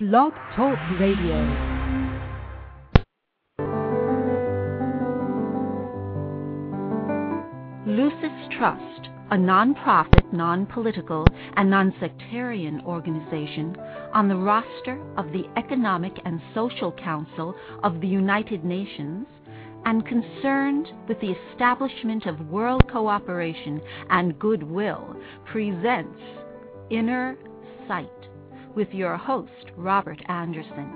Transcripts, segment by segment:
Blog Talk Radio. Lucis Trust, a non-profit, non-political, and non-sectarian organization on the roster of the Economic and Social Council of the United Nations and concerned with the establishment of world cooperation and goodwill, presents Inner Sight with your host, Robert Anderson.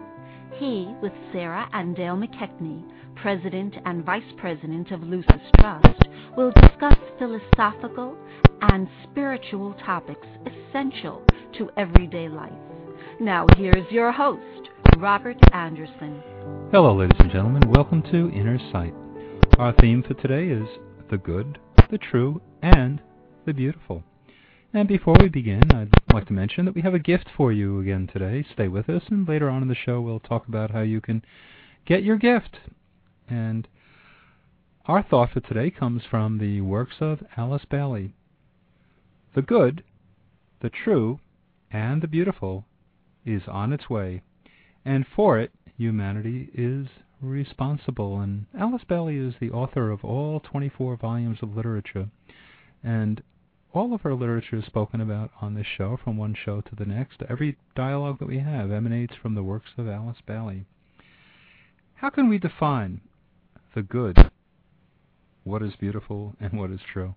He, with Sarah and Dale McKechnie, President and Vice President of Lucis Trust, will discuss philosophical and spiritual topics essential to everyday life. Now, here's your host, Robert Anderson. Hello, ladies and gentlemen. Welcome to Inner Sight. Our theme for today is the good, the true, and the beautiful. And before we begin, I'd like to mention that we have a gift for you again today. Stay with us, and later on in the show, we'll talk about how you can get your gift. And our thought for today comes from the works of Alice Bailey. The good, the true, and the beautiful is on its way, and for it, humanity is responsible. And Alice Bailey is the author of all 24 volumes of literature. And all of her literature is spoken about on this show from one show to the next. Every dialogue that we have emanates from the works of Alice Bailey. How can we define the good, what is beautiful, and what is true?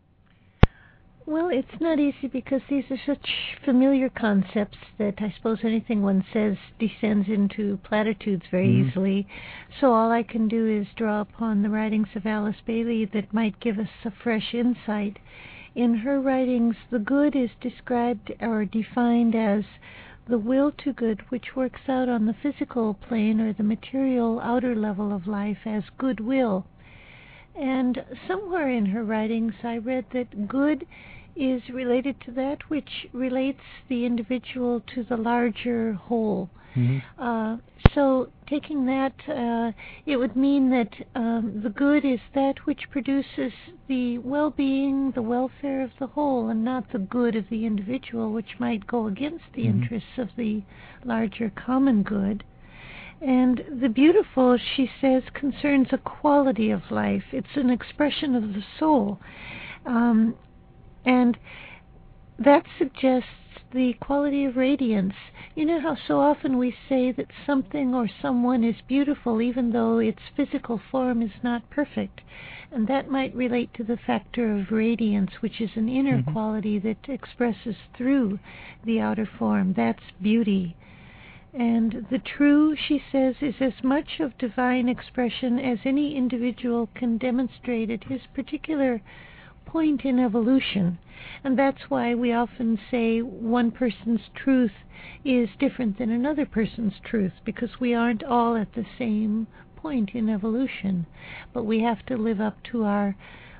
Well, it's not easy because these are such familiar concepts that I suppose anything one says descends into platitudes very Mhm. easily. So all I can do is draw upon the writings of Alice Bailey that might give us a fresh insight. In her writings, the good is described or defined as the will to good which works out on the physical plane or the material outer level of life as goodwill. And somewhere in her writings, I read that good is related to that which relates the individual to the larger whole. Mm-hmm. Uh, so, taking that, uh, it would mean that um, the good is that which produces the well being, the welfare of the whole, and not the good of the individual, which might go against the Mhm. interests of the larger common good. And the beautiful, she says, concerns a quality of life. It's an expression of the soul. Um, and that suggests the quality of radiance. You know how so often we say that something or someone is beautiful even though its physical form is not perfect. And that might relate to the factor of radiance, which is an inner Mhm. quality that expresses through the outer form. That's beauty. And the true, she says, is as much of divine expression as any individual can demonstrate at his particular point in evolution. And that's why we often say one person's truth is different than another person's truth, because we aren't all at the same point in evolution. But we have to live up to our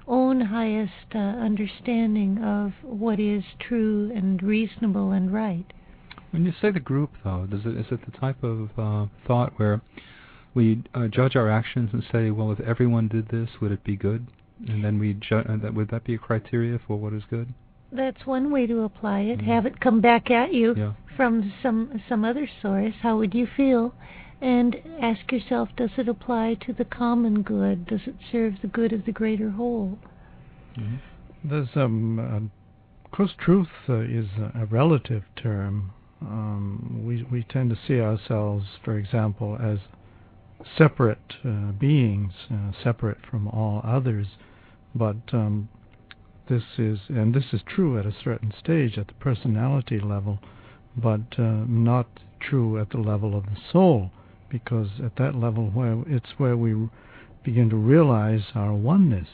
own highest uh, understanding of what is true and reasonable and right. When you say the group, though, does it is it the type of uh, thought where we uh, judge our actions and say, well, if everyone did this, would it be good? And then we ju- uh, that would that be a criteria for what is good? That's one way to apply it. Mhm. Have it come back at you Yeah. from some some other source. How would you feel? And ask yourself, does it apply to the common good? Does it serve the good of the greater whole? Mm-hmm. There's um, uh, of course, truth uh, is a, a relative term. Um, we we tend to see ourselves, for example, as separate uh, beings, uh, separate from all others. But um, this is, and this is true at a certain stage at the personality level, but uh, not true at the level of the soul, because at that level, where it's where we begin to realize our oneness,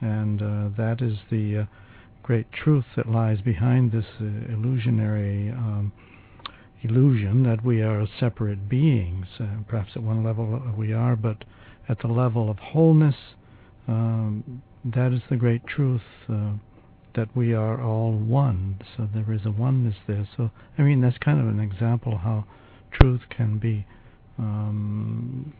and uh, that is the uh, great truth that lies behind this uh, illusionary um, illusion that we are separate beings. Uh, perhaps at one level we are, but at the level of wholeness, um, that is the great truth uh, that we are all one. So there is a oneness there. So I mean that's kind of an example how truth can be um,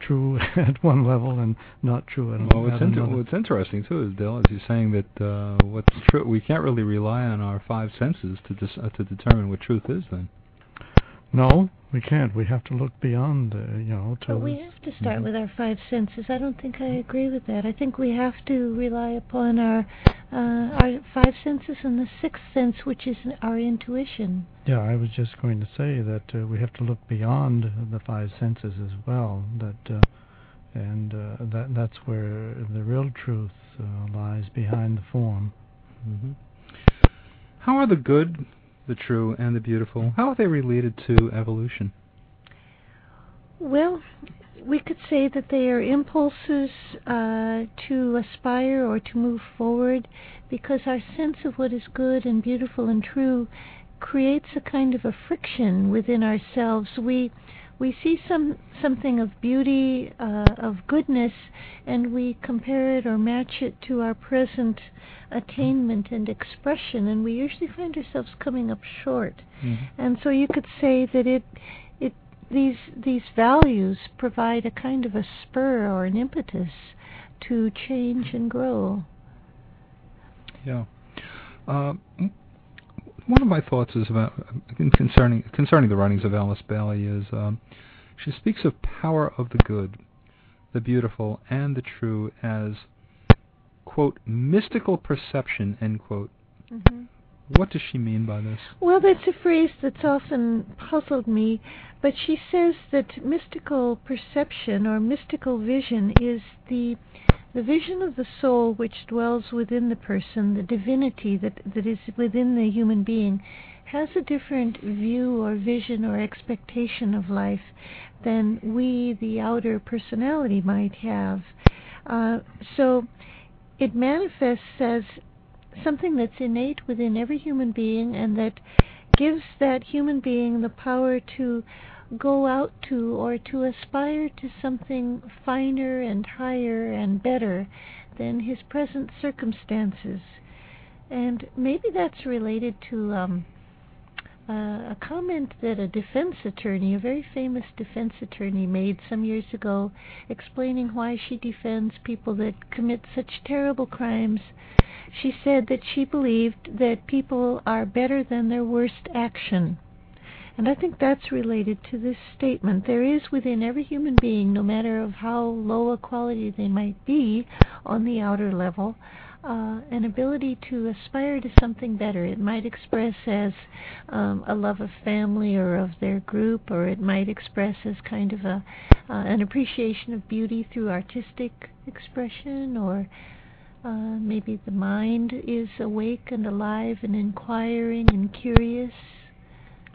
true at one level and not true at, Well, at what's, inter- another. what's interesting too is Dale, is you're saying that uh, what's true, we can't really rely on our five senses to dis- uh, to determine what truth is. Then, No, we can't. We have to look beyond, uh, you know. To but we have to start with our five senses. I don't think I agree with that. I think we have to rely upon our uh, our five senses and the sixth sense, which is our intuition. Yeah, I was just going to say that uh, we have to look beyond the five senses as well. That uh, and uh, that that's where the real truth uh, lies behind the form. hmm How are the good, the true, and the beautiful? How are they related to evolution? Well, we could say that they are impulses uh, to aspire or to move forward because our sense of what is good and beautiful and true creates a kind of a friction within ourselves. We we see some something of beauty, uh, of goodness, and we compare it or match it to our present attainment and expression, and we usually find ourselves coming up short. Mm-hmm. And so you could say that it it these these values provide a kind of a spur or an impetus to change and grow. Yeah. Uh, one of my thoughts is about uh, concerning concerning the writings of Alice Bailey is um, she speaks of power of the good, the beautiful, and the true as quote mystical perception end quote. Mm-hmm. What does she mean by this? Well, that's a phrase that's often puzzled me, but she says that mystical perception or mystical vision is the the vision of the soul which dwells within the person, the divinity that that is within the human being, has a different view or vision or expectation of life than we, the outer personality, might have. Uh, so it manifests as something that's innate within every human being and that gives that human being the power to go out to or to aspire to something finer and higher and better than his present circumstances. And maybe that's related to um, uh, a comment that a defense attorney, a very famous defense attorney, made some years ago, explaining why she defends people that commit such terrible crimes. She said that she believed that people are better than their worst action. And I think that's related to this statement. There is within every human being, no matter of how low a quality they might be on the outer level, uh, an ability to aspire to something better. It might express as um, a love of family or of their group, or it might express as kind of a uh, an appreciation of beauty through artistic expression, or uh, maybe the mind is awake and alive and inquiring and curious.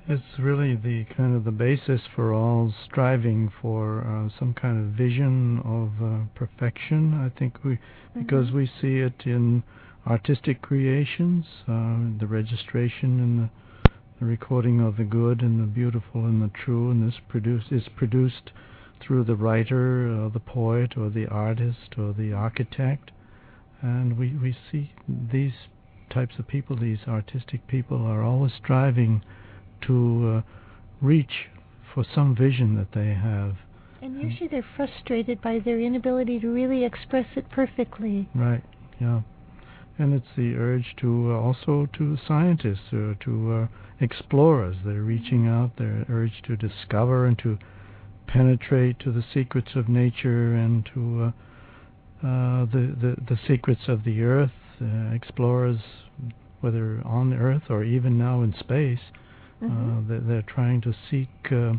It's really the kind of the basis for all striving for uh, some kind of vision of uh, perfection. I think we, because Mhm. we see it in artistic creations, uh, the registration and the, the recording of the good and the beautiful and the true, and this produce is produced through the writer, or the poet, or the artist, or the architect, and we we see these types of people, these artistic people, are always striving to uh, reach for some vision that they have. And usually they're frustrated by their inability to really express it perfectly. Right. Yeah. And it's the urge to uh, also to scientists uh, to uh, explorers. They're reaching out. Their urge to discover and to penetrate to the secrets of nature and to uh, uh, the, the the secrets of the earth. Uh, explorers, whether on Earth or even now in space, Mhm. uh, they're, they're trying to seek uh,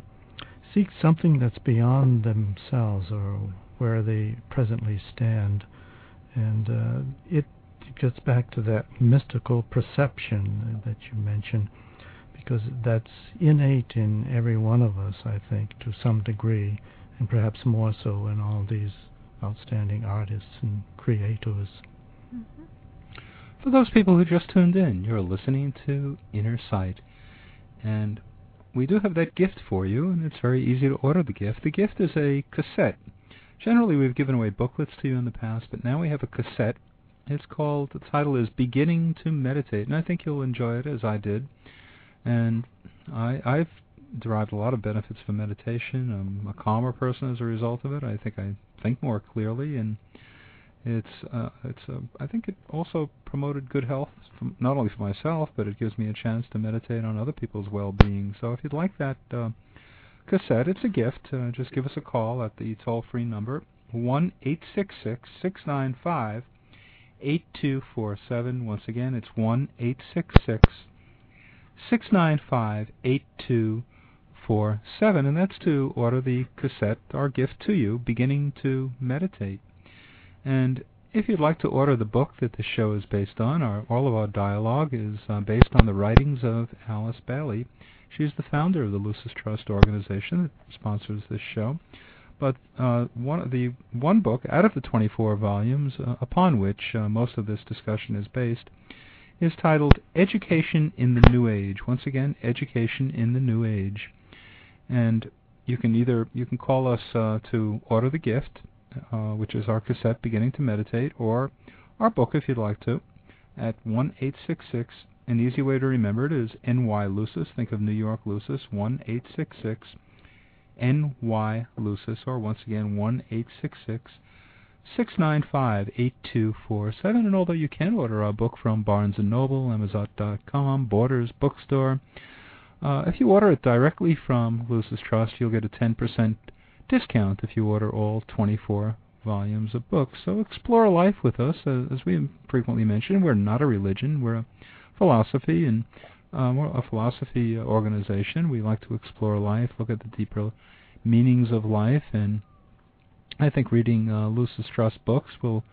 seek something that's beyond themselves or where they presently stand, and uh, it gets back to that mystical perception that you mentioned, because that's innate in every one of us, I think, to some degree, and perhaps more so in all these outstanding artists and creators. Mhm. For those people who just tuned in, you're listening to Inner Sight. And we do have that gift for you, and it's very easy to order the gift. The gift is a cassette. Generally, we've given away booklets to you in the past, but now we have a cassette. It's called, the title is Beginning to Meditate, and I think you'll enjoy it as I did. And I, I've derived a lot of benefits from meditation. I'm a calmer person as a result of it. I think I think more clearly, and It's uh, it's uh, I think it also promoted good health, from, not only for myself, but it gives me a chance to meditate on other people's well-being. So if you'd like that uh, cassette, it's a gift. Uh, just give us a call at the toll-free number one eight six six six nine five eight two four seven. Once again, it's one eight six six six nine five eight two four seven, and that's to order the cassette, our gift to you, beginning to meditate. And if you'd like to order the book that the show is based on, our, all of our dialogue is uh, based on the writings of Alice Bailey. She's the founder of the Lucis Trust organization that sponsors this show. But uh, one the one book out of the 24 volumes uh, upon which uh, most of this discussion is based is titled Education in the New Age. Once again, Education in the New Age. And you can either you can call us uh, to order the gift uh, which is our cassette Beginning to Meditate, or our book if you'd like to, at 1 866. An easy way to remember it is NY Lucis. Think of New York Lucis, 1 866 NY Lucis, or once again 1 866 695 8247. And although you can order our book from Barnes & Noble, Amazon.com, Borders, Bookstore, uh, if you order it directly from Lucis Trust, you'll get a 10% discount if you order all 24 volumes of books. So explore life with us. Uh, as we frequently mention, we're not a religion, we're a philosophy, and uh, we're a philosophy organization. We like to explore life, look at the deeper meanings of life, and I think reading uh, Lucis Trust books will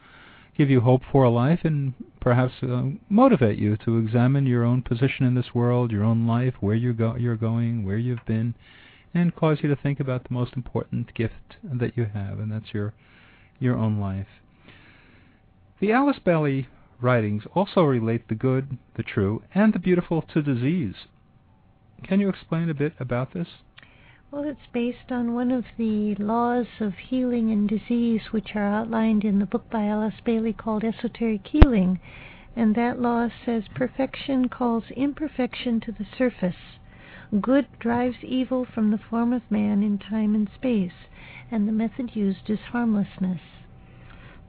give you hope for a life and perhaps uh, motivate you to examine your own position in this world, your own life, where you're, go- you're going, where you've been, and cause you to think about the most important gift that you have, and that's your your own life. The Alice Bailey writings also relate the good, the true, and the beautiful to disease. Can you explain a bit about this? Well, it's based on one of the laws of healing and disease which are outlined in the book by Alice Bailey called Esoteric Healing. And that law says perfection calls imperfection to the surface. Good drives evil from the form of man in time and space, and the method used is harmlessness.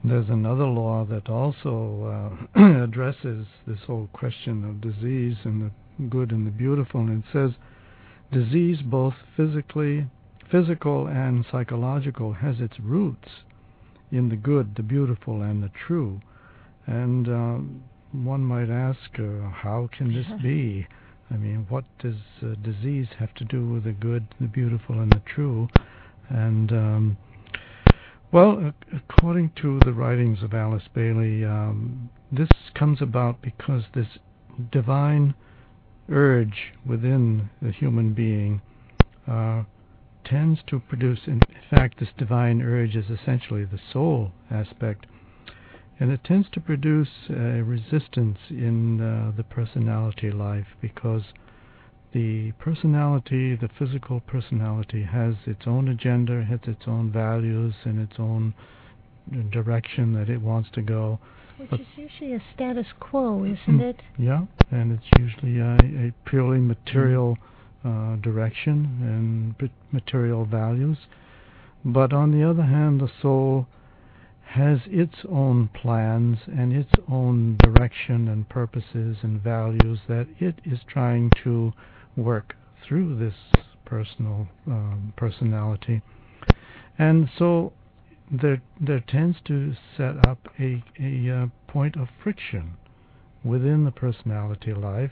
There's another law that also uh, addresses this whole question of disease and the good and the beautiful, and it says disease, both physically, physical and psychological, has its roots in the good, the beautiful, and the true. And uh, one might ask, uh, how can this be? I mean, what does uh, disease have to do with the good, the beautiful, and the true? And um, well, according to the writings of Alice Bailey, um, this comes about because this divine urge within the human being uh, tends to produce, in fact, this divine urge is essentially the soul aspect and it tends to produce a resistance in uh, the personality life because the personality, the physical personality, has its own agenda, has its own values, and its own direction that it wants to go. Which but is usually a status quo, isn't it? Yeah, and it's usually a, a purely material uh, direction and material values. But on the other hand, the soul has its own plans and its own direction and purposes and values that it is trying to work through this personal um, personality. And so there there tends to set up a, a uh, point of friction within the personality life,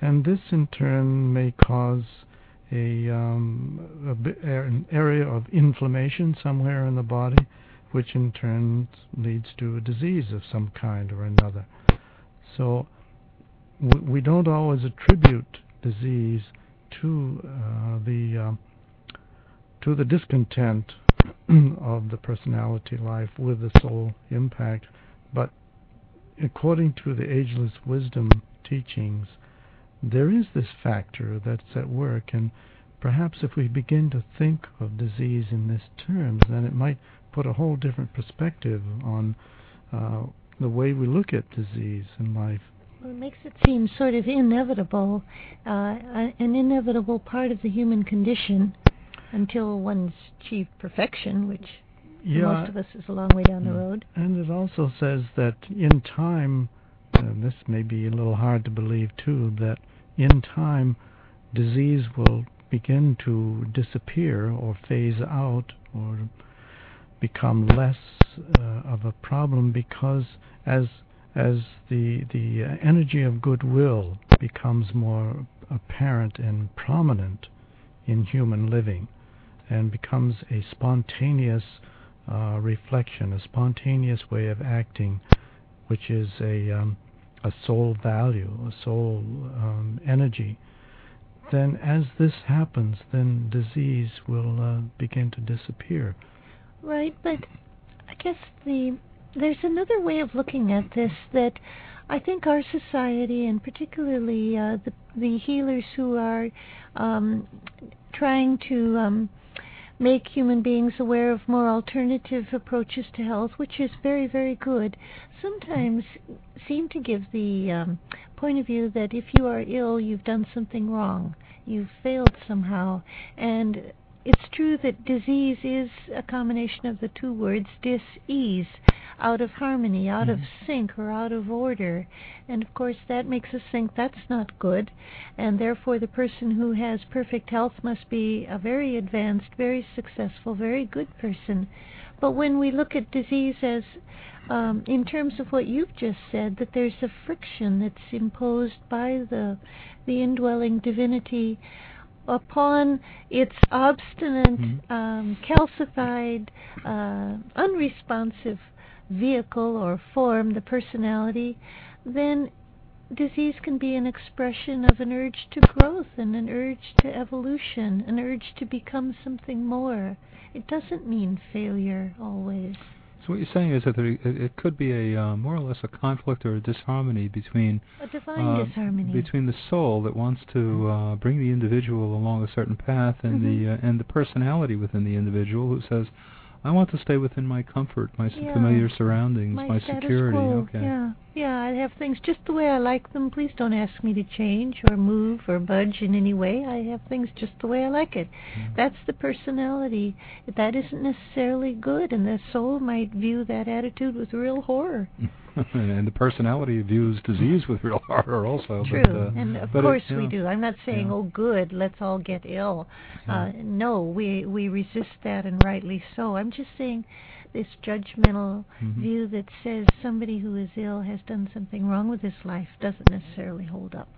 and this in turn may cause a, um, a an area of inflammation somewhere in the body which in turn leads to a disease of some kind or another. So we don't always attribute disease to uh, the uh, to the discontent of the personality life with the soul impact, but according to the ageless wisdom teachings, there is this factor that's at work, and perhaps if we begin to think of disease in this terms, then it might put a whole different perspective on uh, the way we look at disease and life. Well, it makes it seem sort of inevitable, uh, an inevitable part of the human condition until one's achieved perfection, which yeah, most of us is a long way down the mm. road. And it also says that in time, and this may be a little hard to believe too, that in time disease will begin to disappear or phase out or become less uh, of a problem because as as the the energy of goodwill becomes more apparent and prominent in human living and becomes a spontaneous uh, reflection, a spontaneous way of acting, which is a um, a soul value, a soul um, energy. Then, as this happens, then disease will uh, begin to disappear. Right, but I guess the there's another way of looking at this that I think our society, and particularly uh, the the healers who are um, trying to um, make human beings aware of more alternative approaches to health, which is very, very good, sometimes seem to give the um, point of view that if you are ill, you've done something wrong, you've failed somehow, and it's true that disease is a combination of the two words dis-ease, out of harmony, out mm-hmm. of sync, or out of order. And of course, that makes us think that's not good, and therefore the person who has perfect health must be a very advanced, very successful, very good person. But when we look at disease as um, in terms of what you've just said, that there's a friction that's imposed by the the indwelling divinity upon its obstinate, mm-hmm. um, calcified, uh, unresponsive vehicle or form, the personality, then disease can be an expression of an urge to growth and an urge to evolution, an urge to become something more. It doesn't mean failure always. So what you're saying is that there, it could be a uh, more or less a conflict or a disharmony between a divine uh, disharmony between the soul that wants to uh, bring the individual along a certain path and mm-hmm. the uh, and the personality within the individual who says, I want to stay within my comfort, my yeah. familiar surroundings, my, my security. Quo. Okay. Yeah, yeah. I have things just the way I like them. Please don't ask me to change or move or budge in any way. I have things just the way I like it. Mm. That's the personality. That isn't necessarily good, and the soul might view that attitude with real horror. and the personality views disease with real horror also. True, but, uh, and of course it, we do. I'm not saying, yeah. oh, good, let's all get ill. Yeah. Uh, no, we we resist that, and rightly so. I'm just saying this judgmental mm-hmm. view that says somebody who is ill has done something wrong with his life doesn't necessarily hold up.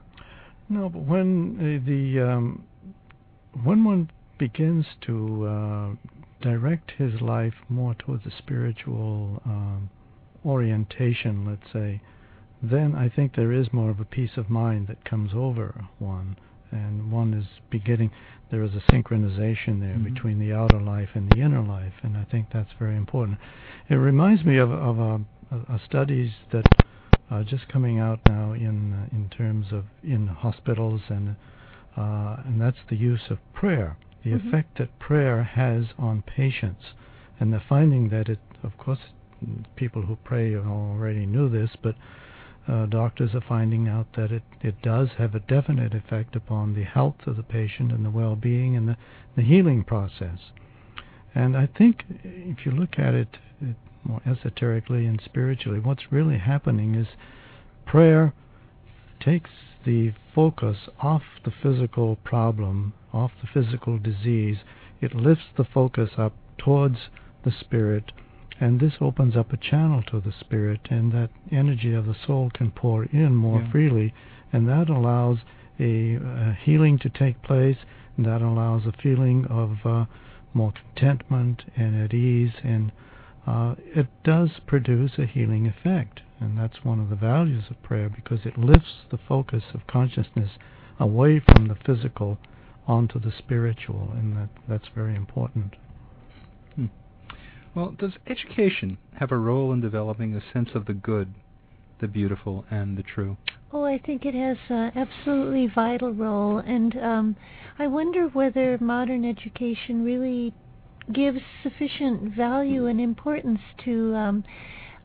No, but when uh, the um, when one begins to uh, direct his life more towards the spiritual um, orientation, let's say, then I think there is more of a peace of mind that comes over one, and one is beginning. There is a synchronization there mm-hmm. between the outer life and the inner life, and I think that's very important. It reminds me of of a, a, a studies that are just coming out now in uh, in terms of in hospitals and uh, and that's the use of prayer, the mm-hmm. effect that prayer has on patients, and they're finding that it, of course, people who pray already knew this, but uh, doctors are finding out that it, it does have a definite effect upon the health of the patient and the well-being and the, the healing process. And I think if you look at it, it more esoterically and spiritually, what's really happening is prayer takes the focus off the physical problem, off the physical disease. It lifts the focus up towards the spirit and this opens up a channel to the spirit, and that energy of the soul can pour in more yeah. freely, and that allows a, a, healing to take place, and that allows a feeling of uh, more contentment and at ease, and uh, it does produce a healing effect, and that's one of the values of prayer because it lifts the focus of consciousness away from the physical onto the spiritual, and that that's very important. Hmm. Well, does education have a role in developing a sense of the good, the beautiful, and the true? Oh, I think it has an absolutely vital role, and um, I wonder whether modern education really gives sufficient value and importance to um,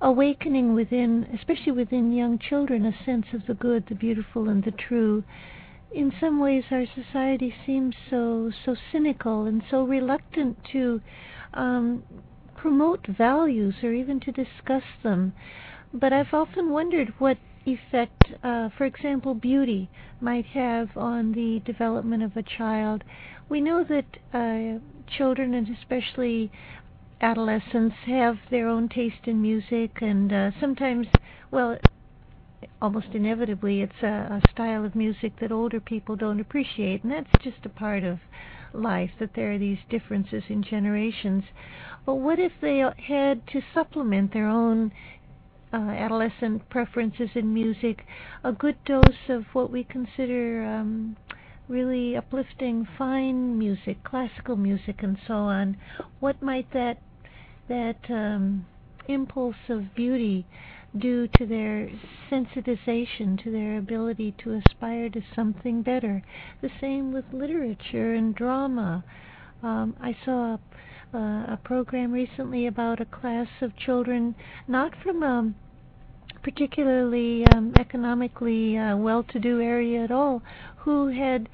awakening within, especially within young children, a sense of the good, the beautiful, and the true. In some ways, our society seems so so cynical and so reluctant to um, promote values or even to discuss them. But I've often wondered what effect, uh, for example, beauty might have on the development of a child. We know that uh, children, and especially adolescents, have their own taste in music, and uh, sometimes, well, almost inevitably, it's a, a style of music that older people don't appreciate, and that's just a part of life that there are these differences in generations. But what if they had to supplement their own uh, adolescent preferences in music, a good dose of what we consider um, really uplifting, fine music, classical music, and so on. What might that that um, impulse of beauty do to their sensitization, to their ability to aspire to something better? The same with literature and drama. Um, I saw a uh, a program recently about a class of children, not from a particularly um, economically uh, well-to-do area at all, who had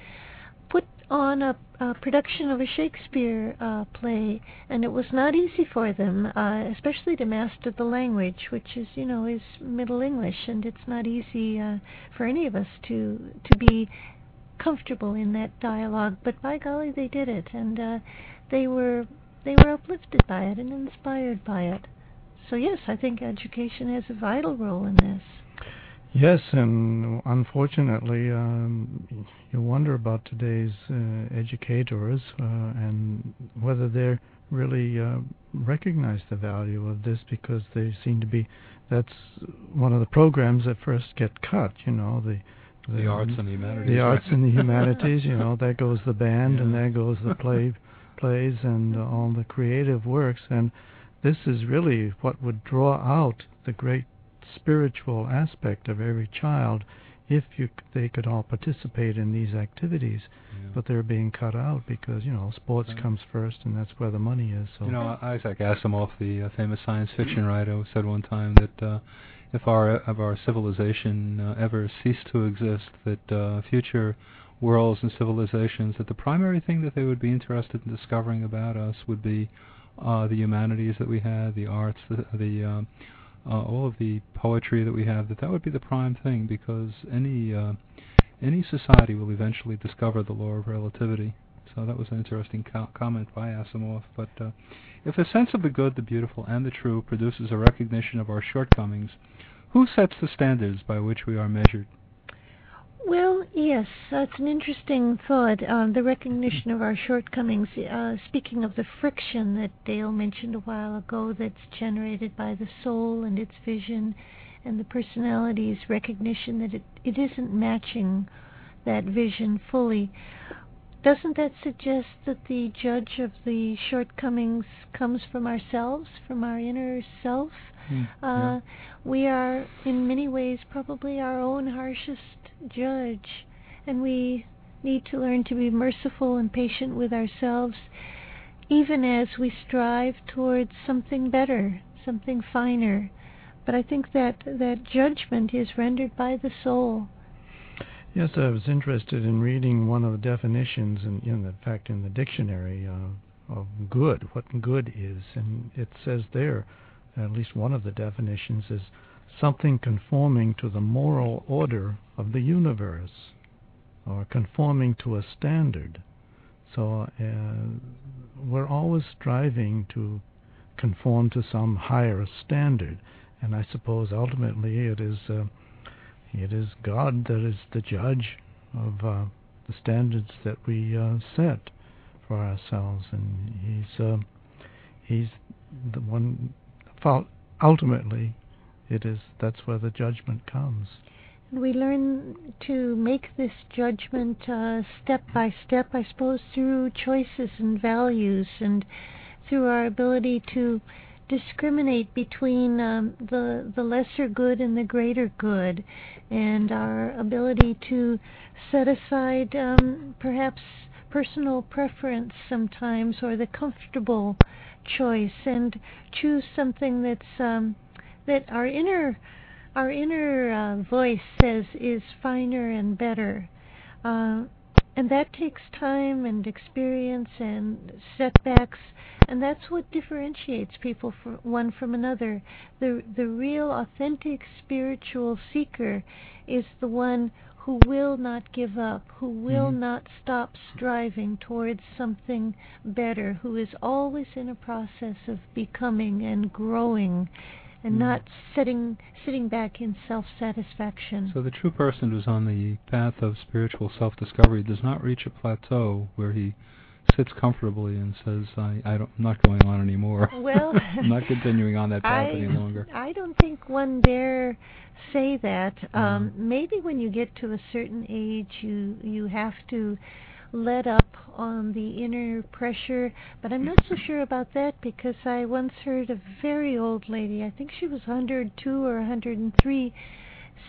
on a, a production of a Shakespeare uh, play, and it was not easy for them, uh, especially to master the language, which is, you know, is Middle English, and it's not easy uh, for any of us to to be comfortable in that dialogue. But by golly, they did it, and uh, they were they were uplifted by it and inspired by it. So yes, I think education has a vital role in this. Yes, and unfortunately, um, you wonder about today's uh, educators uh, and whether they really uh, recognize the value of this because they seem to be. That's one of the programs that first get cut. You know, the the, the arts and the humanities. The arts and the humanities. You know, there goes the band, yeah. and there goes the play plays and all the creative works. And this is really what would draw out the great spiritual aspect of every child if you, they could all participate in these activities. Yeah. But they're being cut out because, you know, sports right. comes first and that's where the money is. So. You know, Isaac Asimov, the uh, famous science fiction writer, said one time that uh, if our if our civilization uh, ever ceased to exist, that uh, future worlds and civilizations, that the primary thing that they would be interested in discovering about us would be uh, the humanities that we had, the arts, the, the uh, all of the poetry that we have. That that would be the prime thing because any uh, any society will eventually discover the law of relativity. So that was an interesting co- comment by Asimov. But uh, if a sense of the good, the beautiful, and the true produces a recognition of our shortcomings, who sets the standards by which we are measured? Well, yes, that's an interesting thought. Uh, the recognition of our shortcomings. Uh, speaking of the friction that Dale mentioned a while ago, that's generated by the soul and its vision, and the personality's recognition that it, it isn't matching that vision fully. Doesn't that suggest that the judge of the shortcomings comes from ourselves, from our inner self? Mm, uh, We are, in many ways, probably our own harshest judge, and we need to learn to be merciful and patient with ourselves, even as we strive towards something better, something finer. But I think that that judgment is rendered by the soul. Yes, I was interested in reading one of the definitions, in, in fact, in the dictionary uh, of good, what good is, and it says there, at least one of the definitions is something conforming to the moral order of the universe or conforming to a standard. So uh, we're always striving to conform to some higher standard, and I suppose ultimately it is uh, it is God that is the judge of uh, the standards that we uh, set for ourselves, and He's uh, He's the one. Ultimately, it is that's where the judgment comes. We learn to make this judgment uh, step by step, I suppose, through choices and values, and through our ability to discriminate between um, the the lesser good and the greater good, and our ability to set aside um, perhaps personal preference sometimes or the comfortable choice and choose something that's um, that our inner our inner uh, voice says is finer and better. Uh, and that takes time and experience and setbacks and that's what differentiates people from one from another the the real authentic spiritual seeker is the one who will not give up who will Mhm. not stop striving towards something better who is always in a process of becoming and growing and Mhm. not sitting sitting back in self-satisfaction So the true person who's on the path of spiritual self-discovery does not reach a plateau where he sits comfortably and says, "I, I don't, I'm not going on anymore. Well, I'm not continuing on that path I, any longer." I don't think one dare say that. Um, Mhm. Maybe when you get to a certain age, you you have to let up on the inner pressure. But I'm not so sure about that because I once heard a very old lady, I think she was 102 or 103,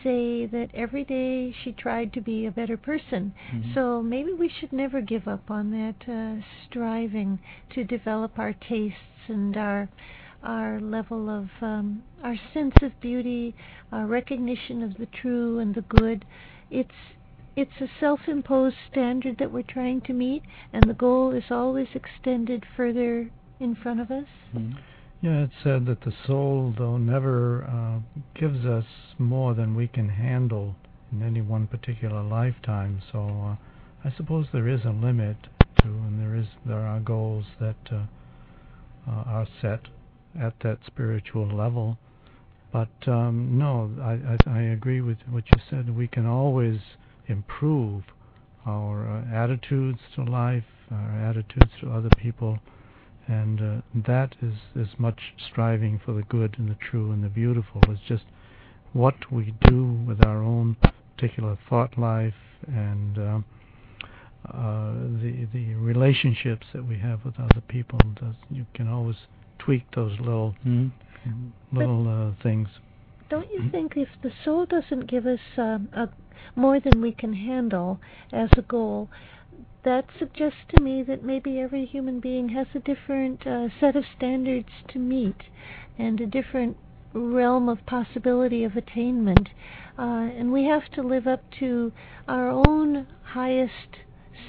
say that every day she tried to be a better person. Mhm. So maybe we should never give up on that uh, striving to develop our tastes and our our level of um, our sense of beauty, our recognition of the true and the good. It's it's a self-imposed standard that we're trying to meet, and the goal is always extended further in front of us. Mhm. Yeah, it's said that the soul, though, never uh, gives us more than we can handle in any one particular lifetime. So uh, I suppose there is a limit to, and there is there are goals that uh, uh, are set at that spiritual level. But um, no, I, I I agree with what you said. We can always improve our uh, attitudes to life, our attitudes to other people, and uh, that is as much striving for the good and the true and the beautiful as just what we do with our own particular thought life and uh, uh, the the relationships that we have with other people. Does, you can always tweak those little Mhm. little uh, things. Don't you think if the soul doesn't give us um, a, more than we can handle as a goal, that suggests to me that maybe every human being has a different uh, set of standards to meet and a different realm of possibility of attainment. Uh, and we have to live up to our own highest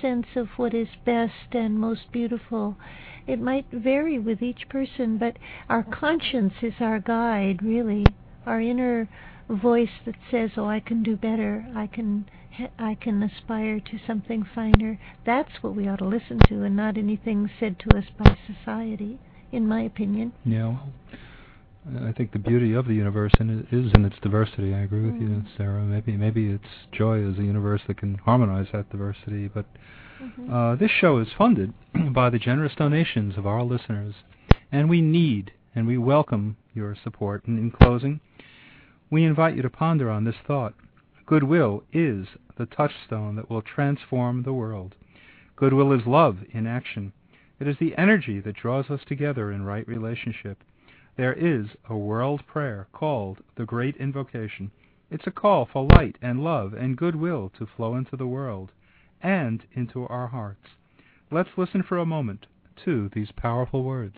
sense of what is best and most beautiful. It might vary with each person, but our conscience is our guide, really. Our inner voice that says, "Oh, I can do better. I can I can aspire to something finer." That's what we ought to listen to and not anything said to us by society, in my opinion. Yeah, well, I think the beauty of the universe in is in its diversity. I agree with you, Mm. Sarah. Maybe maybe its joy is a universe that can harmonize that diversity. But Mhm. uh, this show is funded by the generous donations of our listeners, and we need and we welcome your support. And in closing, we invite you to ponder on this thought: goodwill is the touchstone that will transform the world. Goodwill is love in action. It is the energy that draws us together in right relationship. There is a world prayer called the Great Invocation. It's a call for light and love and goodwill to flow into the world and into our hearts. Let's listen for a moment to these powerful words.